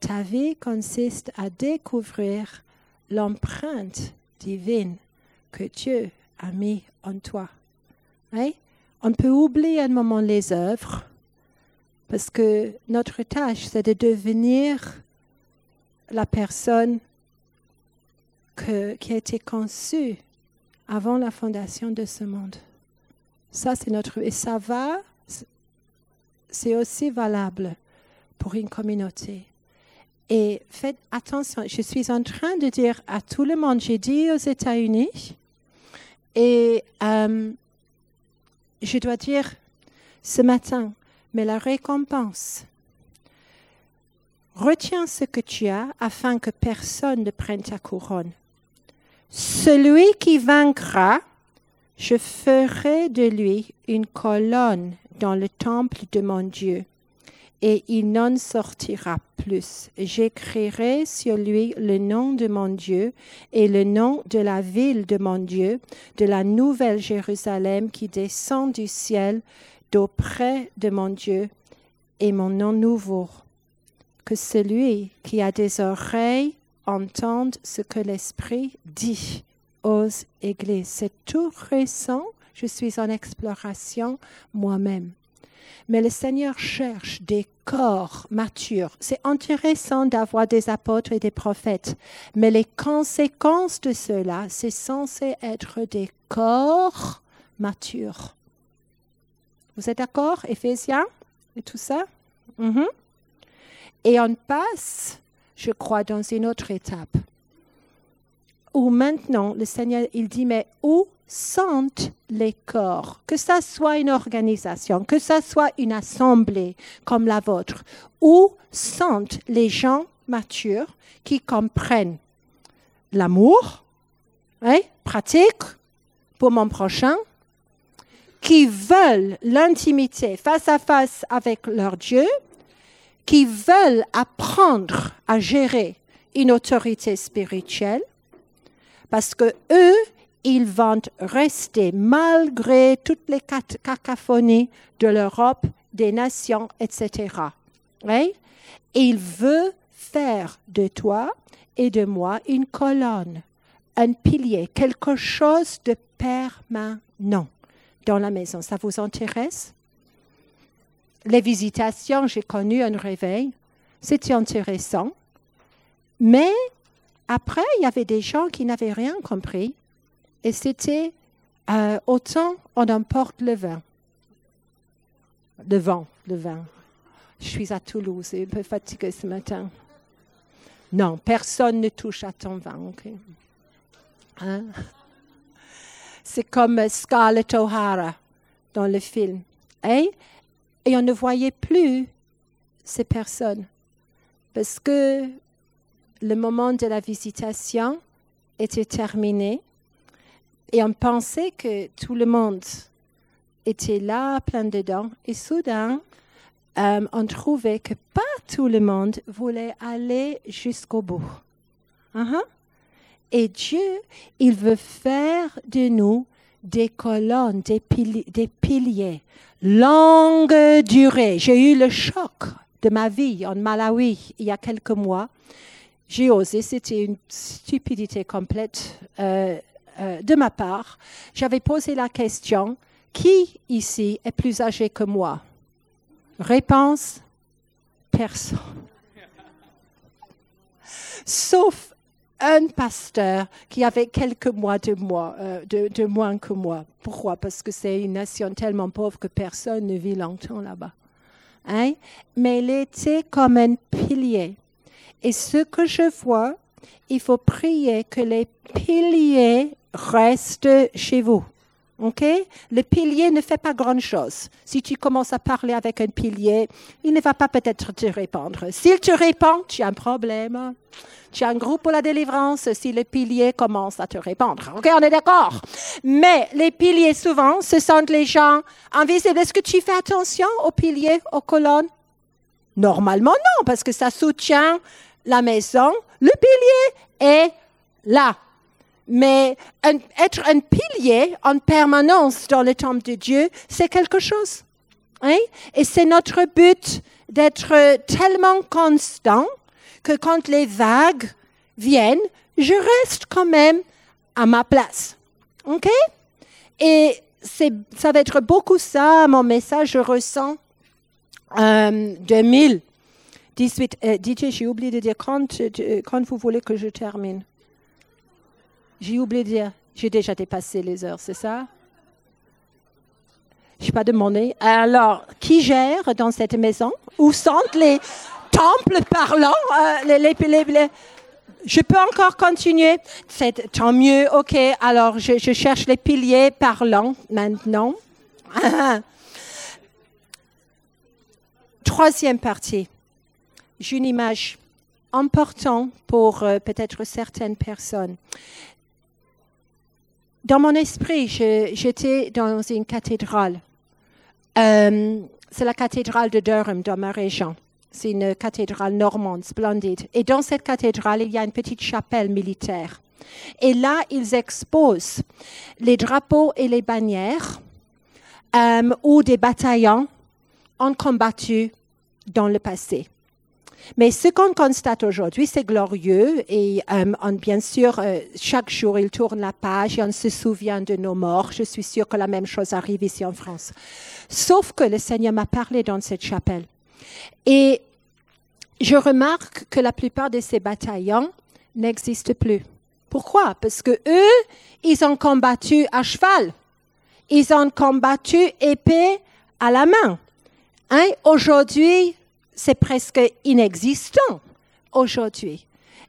ta vie consiste à découvrir l'empreinte divine que Dieu a mis en toi. Hein? On peut oublier un moment les œuvres parce que notre tâche, c'est de devenir la personne qui a été conçue avant la fondation de ce monde. Ça, c'est notre. Et ça va, c'est aussi valable pour une communauté. Et faites attention, je suis en train de dire à tout le monde, j'ai dit aux États-Unis, et euh, je dois dire ce matin, mais la récompense Retiens ce que tu as afin que personne ne prenne ta couronne. Celui qui vaincra, je ferai de lui une colonne dans le temple de mon Dieu, et il n'en sortira plus. J'écrirai sur lui le nom de mon Dieu et le nom de la ville de mon Dieu, de la nouvelle Jérusalem qui descend du ciel d'auprès de mon Dieu, et mon nom nouveau. Que celui qui a des oreilles entende ce que l'Esprit dit aux églises. C'est tout récent. Je suis en exploration moi-même. Mais le Seigneur cherche des corps matures. C'est intéressant d'avoir des apôtres et des prophètes, mais les conséquences de cela, c'est censé être des corps matures. Vous êtes d'accord, Éphésiens et tout ça? Mhm. Et on passe, je crois, dans une autre étape où maintenant le Seigneur, il dit, mais où sont les corps, que ça soit une organisation, que ça soit une assemblée comme la vôtre, où sont les gens matures qui comprennent l'amour, hein, pratique pour mon prochain, qui veulent l'intimité face à face avec leur Dieu, qui veulent apprendre à gérer une autorité spirituelle, parce que eux, ils vont rester malgré toutes les cacophonies de l'Europe, des nations, etc. Oui? Il veut faire de toi et de moi une colonne, un pilier, quelque chose de permanent dans la maison. Ça vous intéresse? Les visitations, j'ai connu un réveil. C'était intéressant. Mais après, il y avait des gens qui n'avaient rien compris. Et c'était euh, autant on emporte le vin. Le vent, le vin. Je suis à Toulouse et un peu fatiguée ce matin. Non, personne ne touche à ton vin. ok? Hein? C'est comme Scarlett O'Hara dans le film. Et on ne voyait plus ces personnes parce que le moment de la visitation était terminé et on pensait que tout le monde était là, plein dedans. Et soudain, euh, on trouvait que pas tout le monde voulait aller jusqu'au bout. Uh-huh. Et Dieu, il veut faire de nous des colonnes, des, piliers, longue durée. J'ai eu le choc de ma vie en Malawi il y a quelques mois. J'ai osé, c'était une stupidité complète euh, euh, de ma part. J'avais posé la question, qui ici est plus âgé que moi? Réponse, personne. Sauf un pasteur qui avait quelques mois de, moi, euh, de, moins que moi. Pourquoi? Parce que c'est une nation tellement pauvre que personne ne vit longtemps là-bas. Hein? Mais il était comme un pilier. Et ce que je vois, il faut prier que les piliers restent chez vous. OK? Le pilier ne fait pas grand-chose. Si tu commences à parler avec un pilier, il ne va pas peut-être te répondre. S'il te répond, tu as un problème. Tu as un groupe pour la délivrance si le pilier commence à te répondre. OK, on est d'accord? Mais les piliers, souvent, ce sont les gens invisibles. Est-ce que tu fais attention aux piliers, aux colonnes? Normalement, non, parce que ça soutient la maison. Le pilier est là. Mais être un pilier en permanence dans le temple de Dieu, c'est quelque chose. Hein? Et c'est notre but d'être tellement constant que quand les vagues viennent, je reste quand même à ma place. OK? Et ça va être beaucoup ça, mon message, je ressens euh, 2018. Euh, DJ, j'ai oublié de dire quand, euh, quand vous voulez que je termine. J'ai oublié de dire, j'ai déjà dépassé les heures, c'est ça? Je n'ai pas demandé. Alors, qui gère dans cette maison? Où sont les temples parlants euh, Je peux encore continuer? C'est tant mieux. OK, alors je, je cherche les piliers parlants maintenant. [LAUGHS] Troisième partie. j'ai une image importante pour euh, peut-être certaines personnes. Dans mon esprit, j'étais dans une cathédrale. Euh, c'est la cathédrale de Durham, dans ma région. C'est une cathédrale normande, splendide. Et dans cette cathédrale, il y a une petite chapelle militaire. Et là, ils exposent les drapeaux et les bannières euh, où des bataillons ont combattu dans le passé. Mais ce qu'on constate aujourd'hui, c'est glorieux et euh, bien sûr, euh, chaque jour, il tourne la page et on se souvient de nos morts. Je suis sûre que la même chose arrive ici en France. Sauf que le Seigneur m'a parlé dans cette chapelle. Et je remarque que la plupart de ces bataillons n'existent plus. Pourquoi? Parce que eux, ils ont combattu à cheval. Ils ont combattu épée à la main. Hein? Aujourd'hui, c'est presque inexistant aujourd'hui.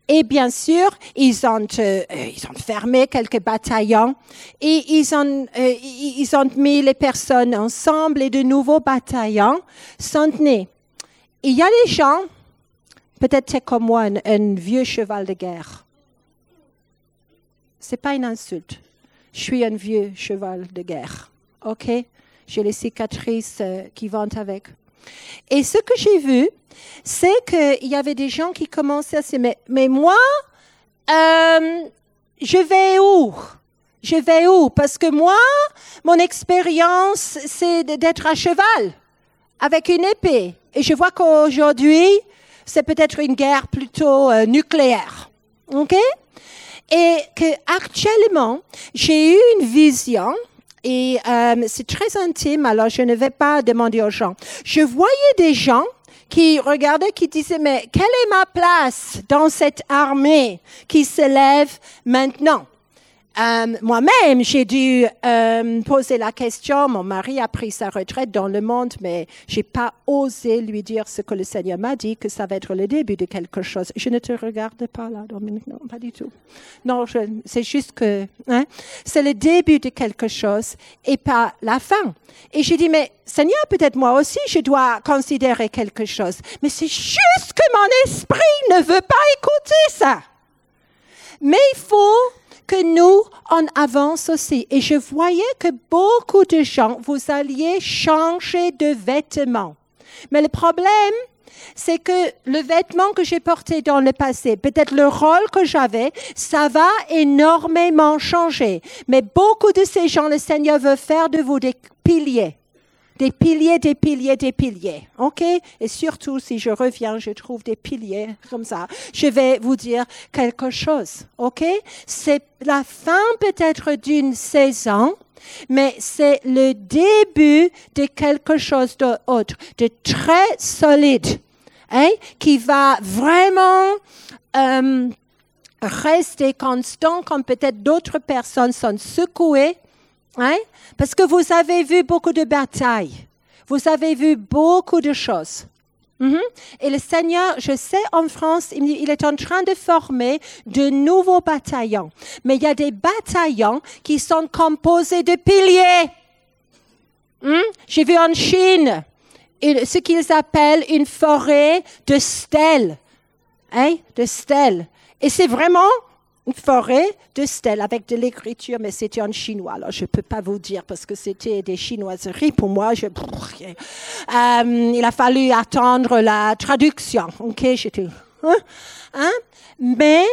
Et bien sûr, ils ont, euh, ils ont fermé quelques bataillons et ils ont, euh, ils ont mis les personnes ensemble et de nouveaux bataillons sont nés. Il y a des gens, peut-être c'est comme moi, un, vieux cheval de guerre. C'est pas une insulte. Je suis un vieux cheval de guerre. OK? J'ai les cicatrices euh, qui vont avec. Et ce que j'ai vu, c'est qu'il y avait des gens qui commençaient à se dire, mais, moi, euh, je vais où? Je vais où? Parce que moi, mon expérience, c'est d'être à cheval avec une épée. Et je vois qu'aujourd'hui, c'est peut-être une guerre plutôt euh, nucléaire. OK? Et que actuellement, j'ai eu une vision et euh, c'est très intime, alors je ne vais pas demander aux gens. Je voyais des gens qui regardaient, qui disaient, mais quelle est ma place dans cette armée qui se lève maintenant? Euh, moi-même, j'ai dû euh, poser la question. Mon mari a pris sa retraite dans le monde, mais j'ai pas osé lui dire ce que le Seigneur m'a dit, que ça va être le début de quelque chose. Je ne te regarde pas là, Dominique, non, pas du tout. Non, c'est juste que hein, c'est le début de quelque chose et pas la fin. Et j'ai dit, mais Seigneur, peut-être moi aussi, je dois considérer quelque chose. Mais c'est juste que mon esprit ne veut pas écouter ça. Mais il faut que nous, on avance aussi. Et je voyais que beaucoup de gens, vous alliez changer de vêtements. Mais le problème, c'est que le vêtement que j'ai porté dans le passé, peut-être le rôle que j'avais, ça va énormément changer. Mais beaucoup de ces gens, le Seigneur veut faire de vous des piliers des piliers, des piliers, des piliers. OK? Et surtout, si je reviens, je trouve des piliers comme ça. Je vais vous dire quelque chose. OK? C'est la fin peut-être d'une saison, mais c'est le début de quelque chose d'autre, de très solide, hein? Qui va vraiment, euh, rester constant comme peut-être d'autres personnes sont secouées Hein? Parce que vous avez vu beaucoup de batailles. Vous avez vu beaucoup de choses. Mhm. Et le Seigneur, je sais, en France, il est en train de former de nouveaux bataillons. Mais il y a des bataillons qui sont composés de piliers. Hmm? J'ai vu en Chine ce qu'ils appellent une forêt de stèles. Hein? De stèles. Et c'est vraiment une forêt de stèles avec de l'écriture, mais c'était en chinois. Alors, je ne peux pas vous dire parce que c'était des chinoiseries. Pour moi, je, euh, il a fallu attendre la traduction. OK, j'étais, hein? hein? Mais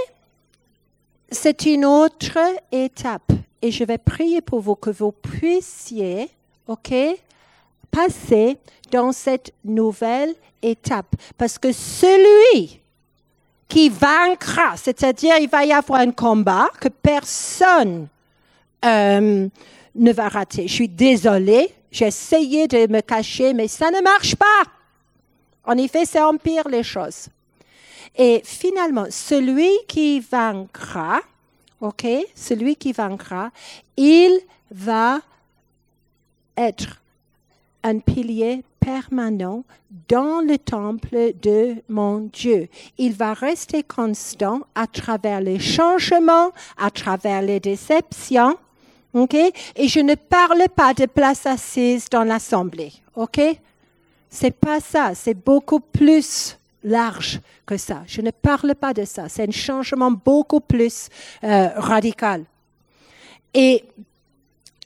c'est une autre étape. Et je vais prier pour vous que vous puissiez, OK, passer dans cette nouvelle étape. Parce que celui qui vaincra, c'est-à-dire il va y avoir un combat que personne euh, ne va rater. Je suis désolée, j'ai essayé de me cacher, mais ça ne marche pas. En effet, ça empire les choses. Et finalement, celui qui vaincra, ok, celui qui vaincra, il va être un pilier permanent dans le temple de mon Dieu. Il va rester constant à travers les changements, à travers les déceptions. OK? Et je ne parle pas de place assise dans l'assemblée. OK? C'est pas ça. C'est beaucoup plus large que ça. Je ne parle pas de ça. C'est un changement beaucoup plus euh, radical. Et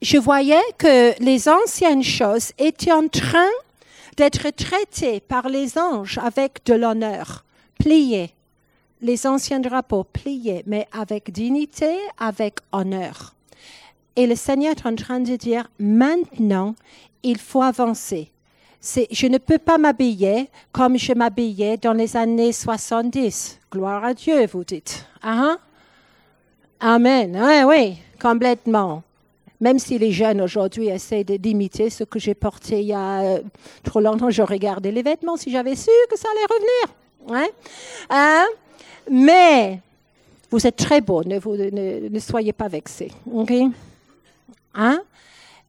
je voyais que les anciennes choses étaient en train d'être traitées par les anges avec de l'honneur, pliées. Les anciens drapeaux pliés, mais avec dignité, avec honneur. Et le Seigneur est en train de dire, maintenant, il faut avancer. je ne peux pas m'habiller comme je m'habillais dans les années 70. Gloire à Dieu, vous dites. Hein? Amen. Oui, oui, complètement. Même si les jeunes aujourd'hui essaient d'imiter ce que j'ai porté il y a euh, trop longtemps, je regardais les vêtements si j'avais su que ça allait revenir. Hein? Mais vous êtes très beaux, ne, soyez pas vexés. Hein?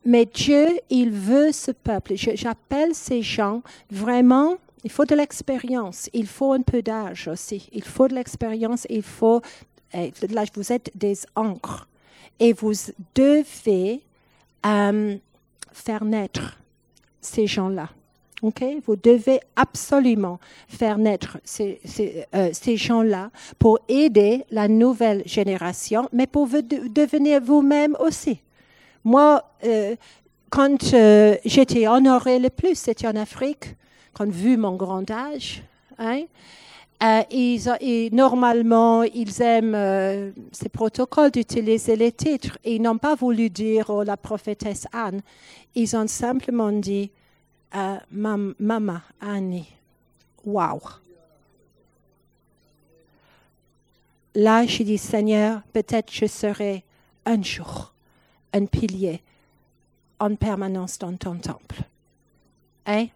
Mais Dieu, il veut ce peuple. J'appelle ces gens vraiment, il faut de l'expérience, il faut un peu d'âge aussi, il faut de l'expérience, il faut, eh, là, vous êtes des encres et vous devez euh, faire naître ces gens-là. Okay? Vous devez absolument faire naître ces, euh, gens-là pour aider la nouvelle génération, mais pour devenir vous-même aussi. Moi, euh, quand j'étais honorée le plus, c'était en Afrique, quand vu mon grand âge. Hein, euh, ils, normalement, ils aiment ces protocoles d'utiliser les titres. Ils n'ont pas voulu dire oh, la prophétesse Anne. Ils ont simplement dit Maman Annie. Wow. Là, je dis Seigneur, peut-être je serai un jour un pilier en permanence dans ton temple. Hein?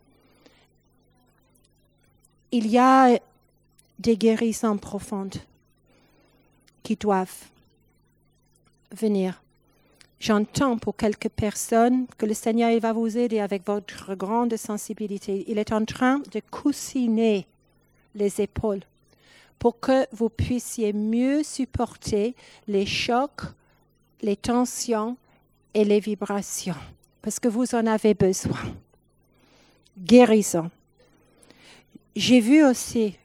Il y a des guérisons profondes qui doivent venir. J'entends pour quelques personnes que le Seigneur va vous aider avec votre grande sensibilité. Il est en train de coussiner les épaules pour que vous puissiez mieux supporter les chocs, les tensions, et les vibrations, parce que vous en avez besoin. Guérison. J'ai vu aussi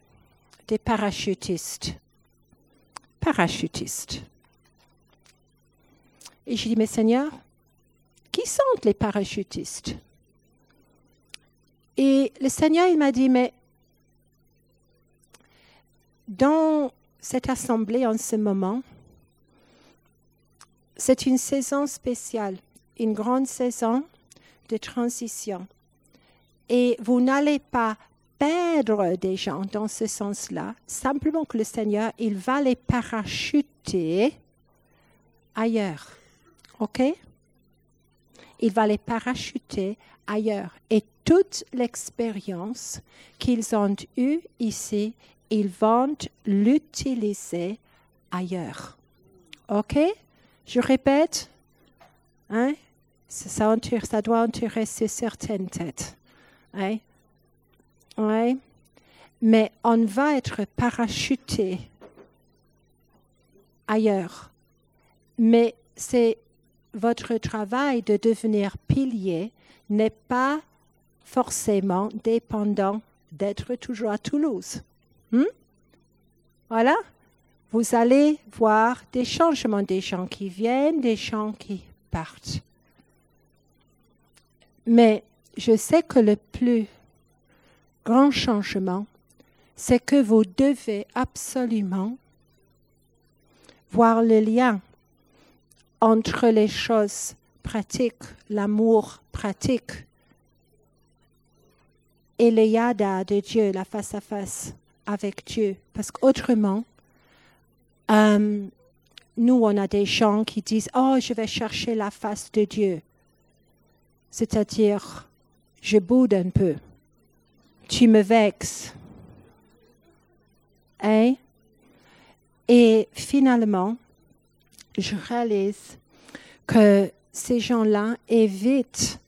des parachutistes. Parachutistes. Et j'ai dit, mais Seigneur, qui sont les parachutistes? Et le Seigneur, il m'a dit, mais dans cette assemblée en ce moment, c'est une saison spéciale, une grande saison de transition. Et vous n'allez pas perdre des gens dans ce sens-là, simplement que le Seigneur, il va les parachuter ailleurs. OK? Il va les parachuter ailleurs. Et toute l'expérience qu'ils ont eue ici, ils vont l'utiliser ailleurs. OK? Je répète, hein, ça, doit intéresser certaines têtes. Hein? Ouais. Mais on va être parachuté ailleurs. Mais c'est votre travail de devenir pilier n'est pas forcément dépendant d'être toujours à Toulouse. Hmm? Voilà vous allez voir des changements, des gens qui viennent, des gens qui partent. Mais je sais que le plus grand changement, c'est que vous devez absolument voir le lien entre les choses pratiques, l'amour pratique, et le yada de Dieu, la face à face avec Dieu. Parce qu'autrement, euh, nous, on a des gens qui disent, oh, je vais chercher la face de Dieu. C'est-à-dire, je boude un peu. Tu me vexes. Hein? Et finalement, je réalise que ces gens-là évitent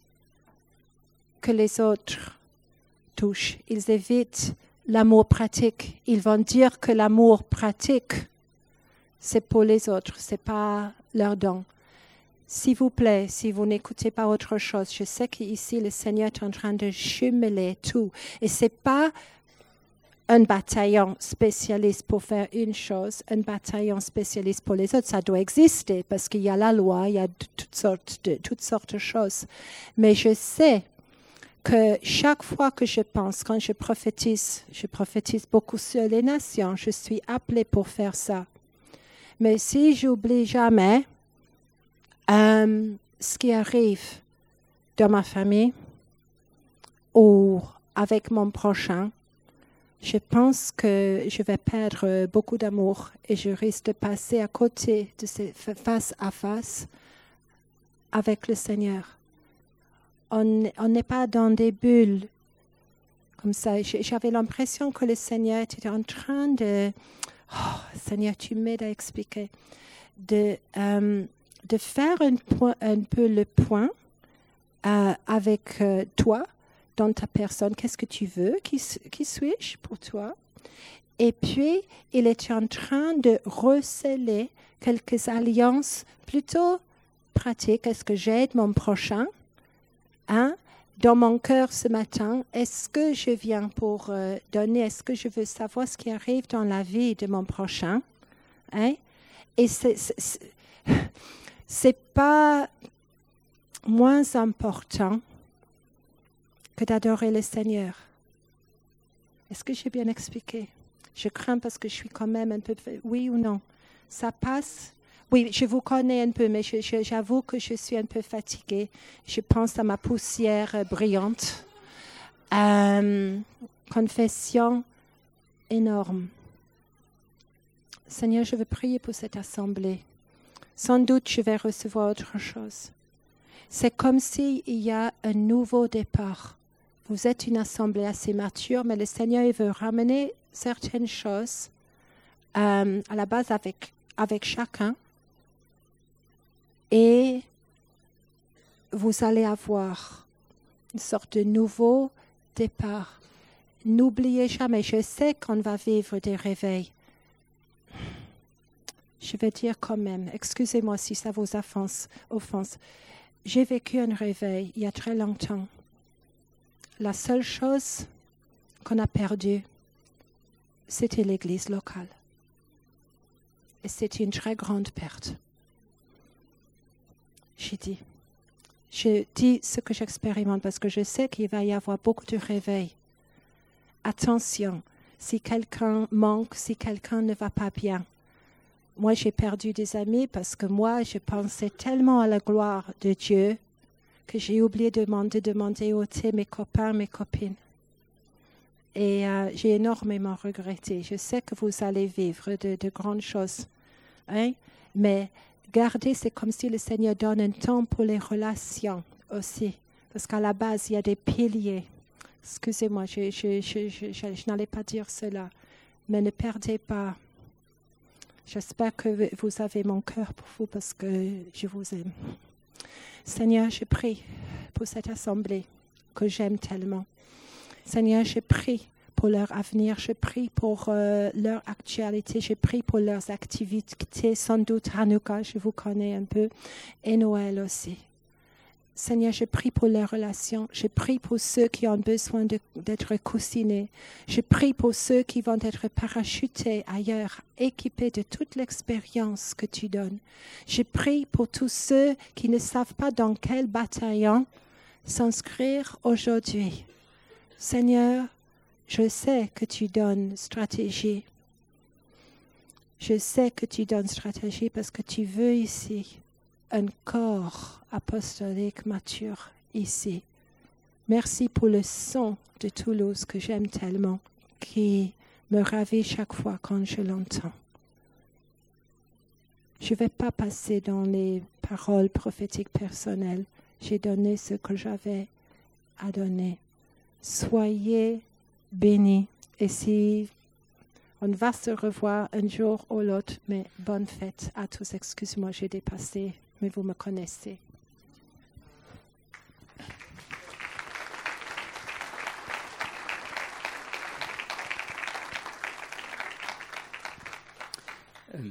que les autres touchent. Ils évitent l'amour pratique. Ils vont dire que l'amour pratique c'est pour les autres, c'est pas leur don. S'il vous plaît, si vous n'écoutez pas autre chose, je sais qu'ici le Seigneur est en train de jumeler tout. Et c'est pas un bataillon spécialiste pour faire une chose, un bataillon spécialiste pour les autres. Ça doit exister parce qu'il y a la loi, il y a toutes sortes de, toutes sortes de choses. Mais je sais que chaque fois que je pense, quand je prophétise, je prophétise beaucoup sur les nations, je suis appelée pour faire ça. Mais si j'oublie jamais euh, ce qui arrive dans ma famille ou avec mon prochain, je pense que je vais perdre beaucoup d'amour et je risque de passer à côté de ces face à face avec le Seigneur. On n'est pas dans des bulles comme ça. J'avais l'impression que le Seigneur était en train de... Oh, Seigneur, tu m'aides à expliquer. De, euh, de faire un, peu le point euh, avec euh, toi dans ta personne. Qu'est-ce que tu veux? Qui, qui suis-je pour toi? Et puis, il est en train de receler quelques alliances plutôt pratiques. Est-ce que j'aide mon prochain? Hein? Dans mon cœur ce matin, est-ce que je viens pour euh, donner, est-ce que je veux savoir ce qui arrive dans la vie de mon prochain? Hein? Et c'est, c'est pas moins important que d'adorer le Seigneur. Est-ce que j'ai bien expliqué? Je crains parce que je suis quand même un peu... Oui ou non? Ça passe? Oui, je vous connais un peu, mais j'avoue que je suis un peu fatiguée. Je pense à ma poussière brillante. Euh, confession énorme. Seigneur, je veux prier pour cette assemblée. Sans doute, je vais recevoir autre chose. C'est comme s'il y a un nouveau départ. Vous êtes une assemblée assez mature, mais le Seigneur veut ramener certaines choses euh, à la base avec, avec chacun. Et vous allez avoir une sorte de nouveau départ. N'oubliez jamais, je sais qu'on va vivre des réveils. Je vais dire quand même, excusez-moi si ça vous offense. J'ai vécu un réveil il y a très longtemps la seule chose qu'on a perdue, c'était l'église locale. Et c'était une très grande perte. J'ai dit, je dis ce que j'expérimente parce que je sais qu'il va y avoir beaucoup de réveils. Attention, si quelqu'un manque, si quelqu'un ne va pas bien. Moi, j'ai perdu des amis parce que moi, je pensais tellement à la gloire de Dieu que j'ai oublié de demander, demander au mes copains, mes copines. Et euh, j'ai énormément regretté. Je sais que vous allez vivre de, grandes choses. Hein? Mais garder, c'est comme si le Seigneur donne un temps pour les relations aussi. Parce qu'à la base, il y a des piliers. Excusez-moi, je n'allais pas dire cela. Mais ne perdez pas. J'espère que vous avez mon cœur pour vous parce que je vous aime. Seigneur, je prie pour cette assemblée que j'aime tellement. Seigneur, je prie pour leur avenir, je prie pour euh, leur actualité, je prie pour leurs activités, sans doute Hanouka, je vous connais un peu, et Noël aussi. Seigneur, je prie pour les relations. Je prie pour ceux qui ont besoin d'être coussinés. Je prie pour ceux qui vont être parachutés ailleurs, équipés de toute l'expérience que tu donnes. Je prie pour tous ceux qui ne savent pas dans quel bataillon s'inscrire aujourd'hui. Seigneur, je sais que tu donnes stratégie. Je sais que tu donnes stratégie parce que tu veux ici un corps apostolique mature ici. Merci pour le son de Toulouse que j'aime tellement, qui me ravit chaque fois quand je l'entends. Je ne vais pas passer dans les paroles prophétiques personnelles. J'ai donné ce que j'avais à donner. Soyez bénis. Et si on va se revoir un jour ou l'autre, mais bonne fête à tous. Excuse-moi, j'ai dépassé mais vous me connaissez.